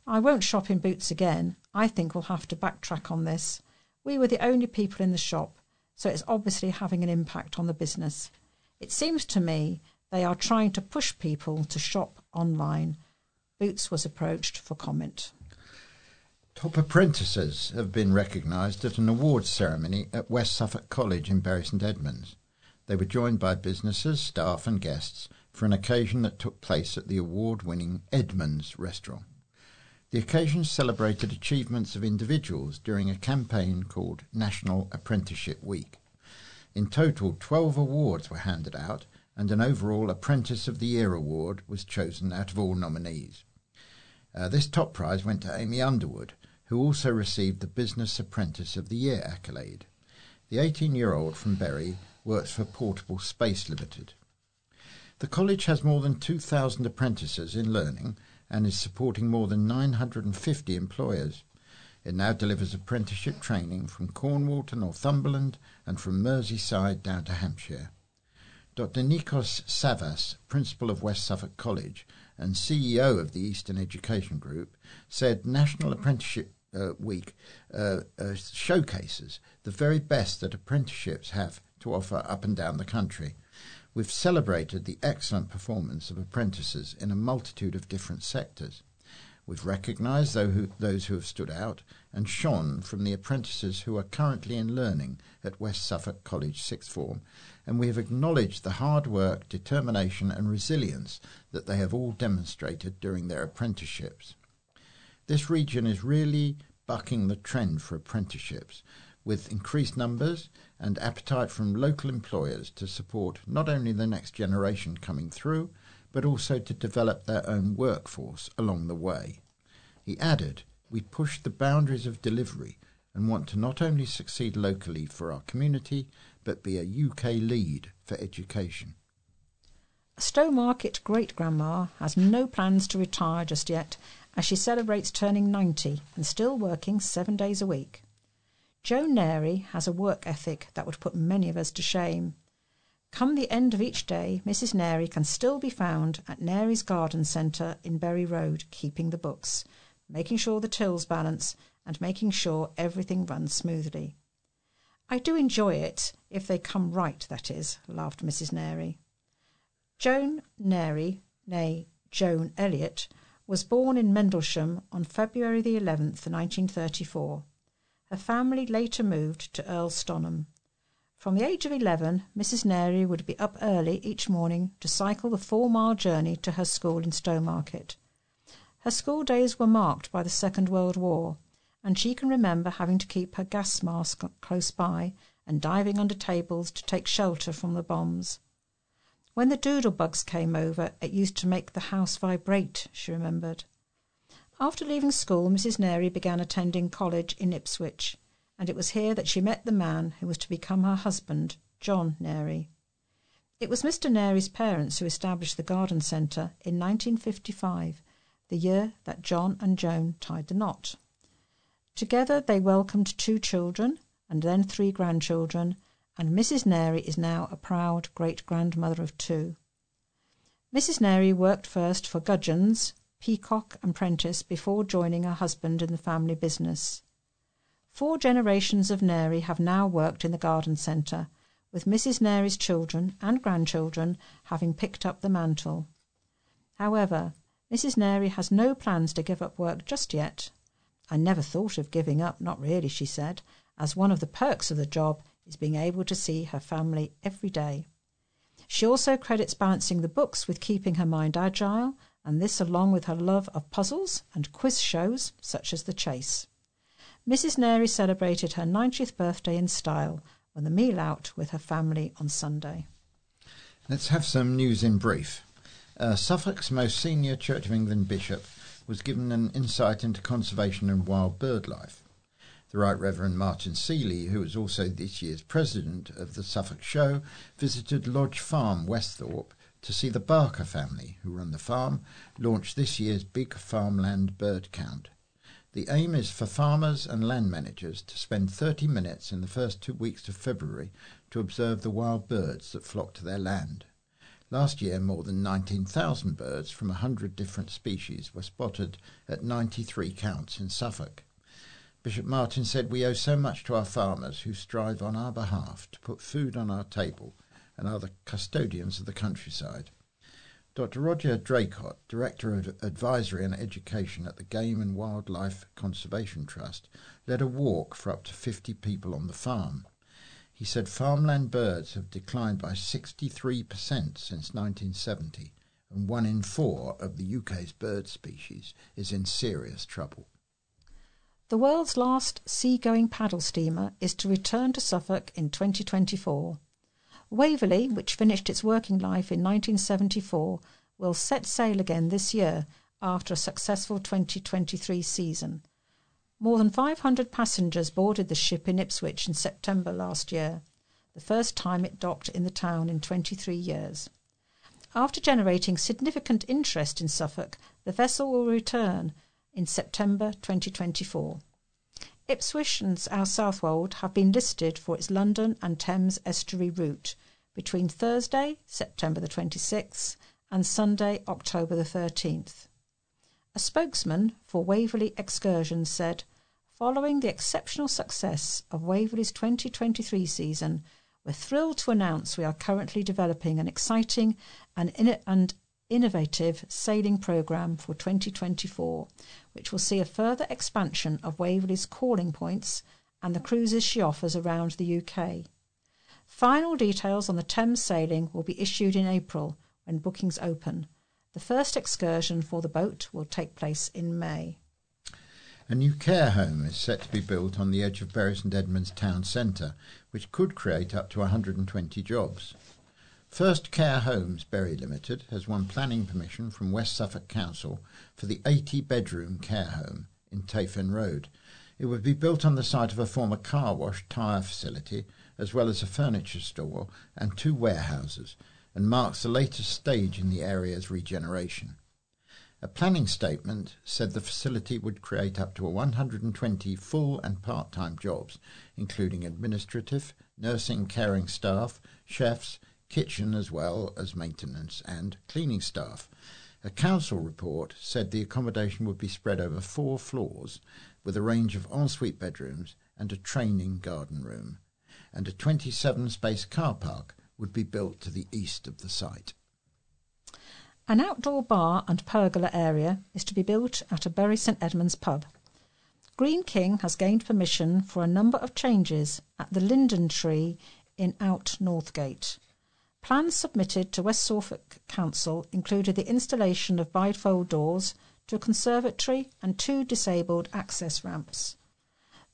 I won't shop in Boots again. I think we'll have to backtrack on this. We were the only people in the shop, so it's obviously having an impact on the business. It seems to me they are trying to push people to shop online Boots was approached for comment.
Top apprentices have been recognised at an awards ceremony at West Suffolk College in Bury St Edmunds. They were joined by businesses, staff, and guests for an occasion that took place at the award winning Edmunds restaurant. The occasion celebrated achievements of individuals during a campaign called National Apprenticeship Week. In total, 12 awards were handed out, and an overall Apprentice of the Year award was chosen out of all nominees. Uh, this top prize went to Amy Underwood, who also received the Business Apprentice of the Year accolade. The 18 year old from Bury works for Portable Space Limited. The college has more than 2,000 apprentices in learning and is supporting more than 950 employers. It now delivers apprenticeship training from Cornwall to Northumberland and from Merseyside down to Hampshire. Dr. Nikos Savvas, principal of West Suffolk College, and CEO of the Eastern Education Group, said National Apprenticeship uh, Week uh, uh, showcases the very best that apprenticeships have to offer up and down the country. We've celebrated the excellent performance of apprentices in a multitude of different sectors. We've recognised those who have stood out and shone from the apprentices who are currently in learning at West Suffolk College Sixth Form and we have acknowledged the hard work, determination, and resilience that they have all demonstrated during their apprenticeships. This region is really bucking the trend for apprenticeships, with increased numbers and appetite from local employers to support not only the next generation coming through, but also to develop their own workforce along the way. He added, We push the boundaries of delivery and want to not only succeed locally for our community, but be a UK lead for education.
Stowmarket great grandma has no plans to retire just yet as she celebrates turning 90 and still working seven days a week. Joan Nary has a work ethic that would put many of us to shame. Come the end of each day, Mrs. Nary can still be found at Nary's Garden Centre in Bury Road, keeping the books, making sure the tills balance, and making sure everything runs smoothly. I do enjoy it, if they come right, that is, laughed Mrs. Nary. Joan Nary, née Joan Elliot, was born in Mendlesham on February the 11th, 1934. Her family later moved to Earlstonham. From the age of 11, Mrs. Nary would be up early each morning to cycle the four mile journey to her school in Stowmarket. Her school days were marked by the Second World War, and she can remember having to keep her gas mask close by and diving under tables to take shelter from the bombs. When the doodle bugs came over, it used to make the house vibrate, she remembered. After leaving school, Mrs. Nary began attending college in Ipswich, and it was here that she met the man who was to become her husband, John Nary. It was Mr. Nary's parents who established the garden centre in 1955, the year that John and Joan tied the knot. Together they welcomed two children and then three grandchildren, and Mrs. Nary is now a proud great grandmother of two. Mrs. Neri worked first for Gudgeons, Peacock and Prentice before joining her husband in the family business. Four generations of Neri have now worked in the garden centre, with Mrs. Neri's children and grandchildren having picked up the mantle. However, Mrs. Neri has no plans to give up work just yet. I never thought of giving up, not really, she said, as one of the perks of the job is being able to see her family every day. She also credits balancing the books with keeping her mind agile, and this along with her love of puzzles and quiz shows such as The Chase. Mrs. Neri celebrated her 90th birthday in style when the meal out with her family on Sunday.
Let's have some news in brief. Uh, Suffolk's most senior Church of England bishop was given an insight into conservation and wild bird life. The Right Reverend Martin Seeley, who is also this year's president of the Suffolk Show, visited Lodge Farm, Westhorpe, to see the Barker family, who run the farm, launch this year's big farmland bird count. The aim is for farmers and land managers to spend 30 minutes in the first two weeks of February to observe the wild birds that flock to their land. Last year, more than 19,000 birds from 100 different species were spotted at 93 counts in Suffolk. Bishop Martin said, We owe so much to our farmers who strive on our behalf to put food on our table and are the custodians of the countryside. Dr. Roger Draycott, Director of Advisory and Education at the Game and Wildlife Conservation Trust, led a walk for up to 50 people on the farm. He said farmland birds have declined by 63% since 1970, and one in four of the UK's bird species is in serious trouble.
The world's last sea-going paddle steamer is to return to Suffolk in 2024. Waverley, which finished its working life in 1974, will set sail again this year after a successful 2023 season. More than 500 passengers boarded the ship in Ipswich in September last year, the first time it docked in the town in 23 years. After generating significant interest in Suffolk, the vessel will return in September 2024. Ipswich and our Southwold have been listed for its London and Thames estuary route between Thursday, September the 26th, and Sunday, October the 13th. A spokesman for Waverley Excursions said, Following the exceptional success of Waverley's 2023 season, we're thrilled to announce we are currently developing an exciting and, in- and innovative sailing programme for 2024, which will see a further expansion of Waverley's calling points and the cruises she offers around the UK. Final details on the Thames sailing will be issued in April when bookings open. The first excursion for the boat will take place in May.
A new care home is set to be built on the edge of Bury St Edmunds town centre, which could create up to 120 jobs. First Care Homes Bury Limited has won planning permission from West Suffolk Council for the 80 bedroom care home in Tayfen Road. It would be built on the site of a former car wash tyre facility, as well as a furniture store and two warehouses, and marks the latest stage in the area's regeneration. A planning statement said the facility would create up to 120 full and part time jobs, including administrative, nursing, caring staff, chefs, kitchen as well as maintenance and cleaning staff. A council report said the accommodation would be spread over four floors with a range of ensuite bedrooms and a training garden room, and a 27 space car park would be built to the east of the site.
An outdoor bar and pergola area is to be built at a Bury St Edmunds pub. Greene King has gained permission for a number of changes at the Linden Tree in Out Northgate. Plans submitted to West Suffolk Council included the installation of bifold doors to a conservatory and two disabled access ramps.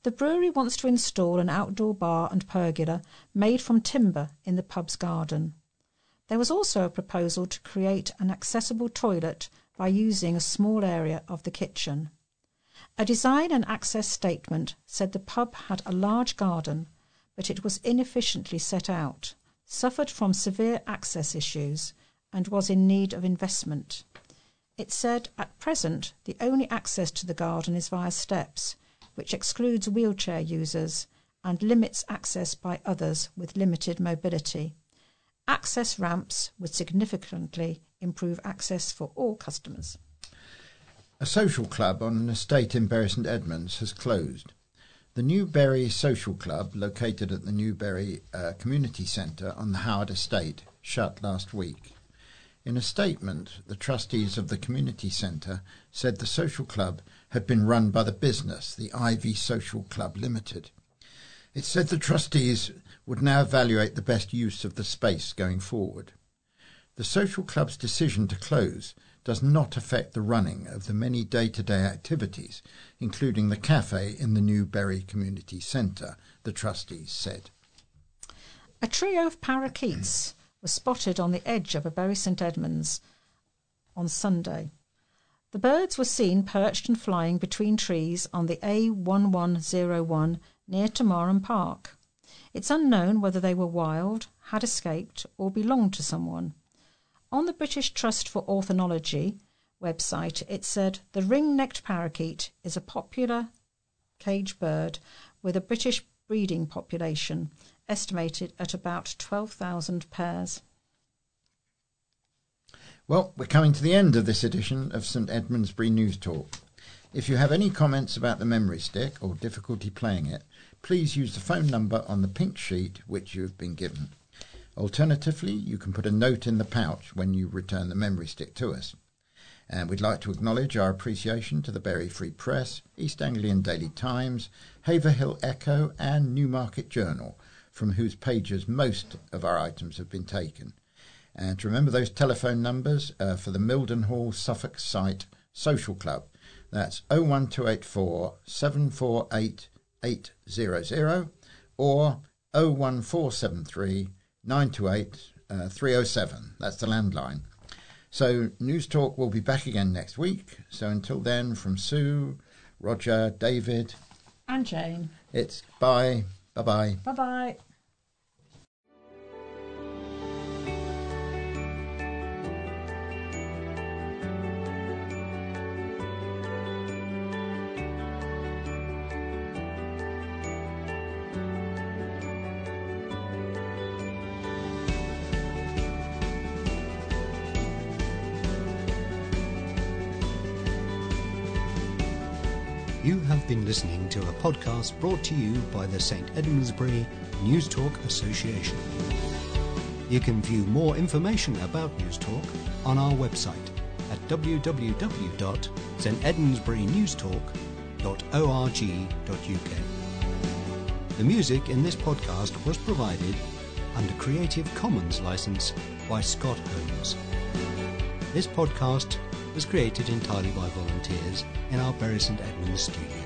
The brewery wants to install an outdoor bar and pergola made from timber in the pub's garden. There was also a proposal to create an accessible toilet by using a small area of the kitchen. A design and access statement said the pub had a large garden, but it was inefficiently set out, suffered from severe access issues, and was in need of investment. It said at present the only access to the garden is via steps, which excludes wheelchair users and limits access by others with limited mobility access ramps would significantly improve access for all customers.
A social club on an estate in Bury St Edmunds has closed. The Newbury Social Club, located at the Newbury uh, Community Centre on the Howard Estate, shut last week. In a statement, the trustees of the community centre said the social club had been run by the business, the Ivy Social Club Limited. It said the trustees would now evaluate the best use of the space going forward. The social club's decision to close does not affect the running of the many day to day activities, including the cafe in the Newbury Community Centre, the trustees said.
A trio of parakeets was spotted on the edge of a Bury St Edmunds on Sunday. The birds were seen perched and flying between trees on the A1101 near to Marham Park. It's unknown whether they were wild, had escaped, or belonged to someone. On the British Trust for Ornithology website, it said the ring necked parakeet is a popular cage bird with a British breeding population estimated at about 12,000 pairs.
Well, we're coming to the end of this edition of St Edmundsbury News Talk. If you have any comments about the memory stick or difficulty playing it, please use the phone number on the pink sheet which you have been given. Alternatively, you can put a note in the pouch when you return the memory stick to us. And we'd like to acknowledge our appreciation to the Bury Free Press, East Anglian Daily Times, Haverhill Echo, and Newmarket Journal, from whose pages most of our items have been taken. And to remember those telephone numbers uh, for the Mildenhall Suffolk Sight social club. That's 01284 748 800 or 01473 928 uh, 307. That's the landline. So, News Talk will be back again next week. So, until then, from Sue, Roger, David,
And Jane.
it's bye. Bye bye.
Bye bye.
Listening to a podcast brought to you by the St Edmundsbury News Talk Association. You can view more information about News Talk on our website at www.stedmundsburynewstalk.org.uk. The music in this podcast was provided under Creative Commons license by Scott Holmes. This podcast was created entirely by volunteers in our Bury St Edmunds studio.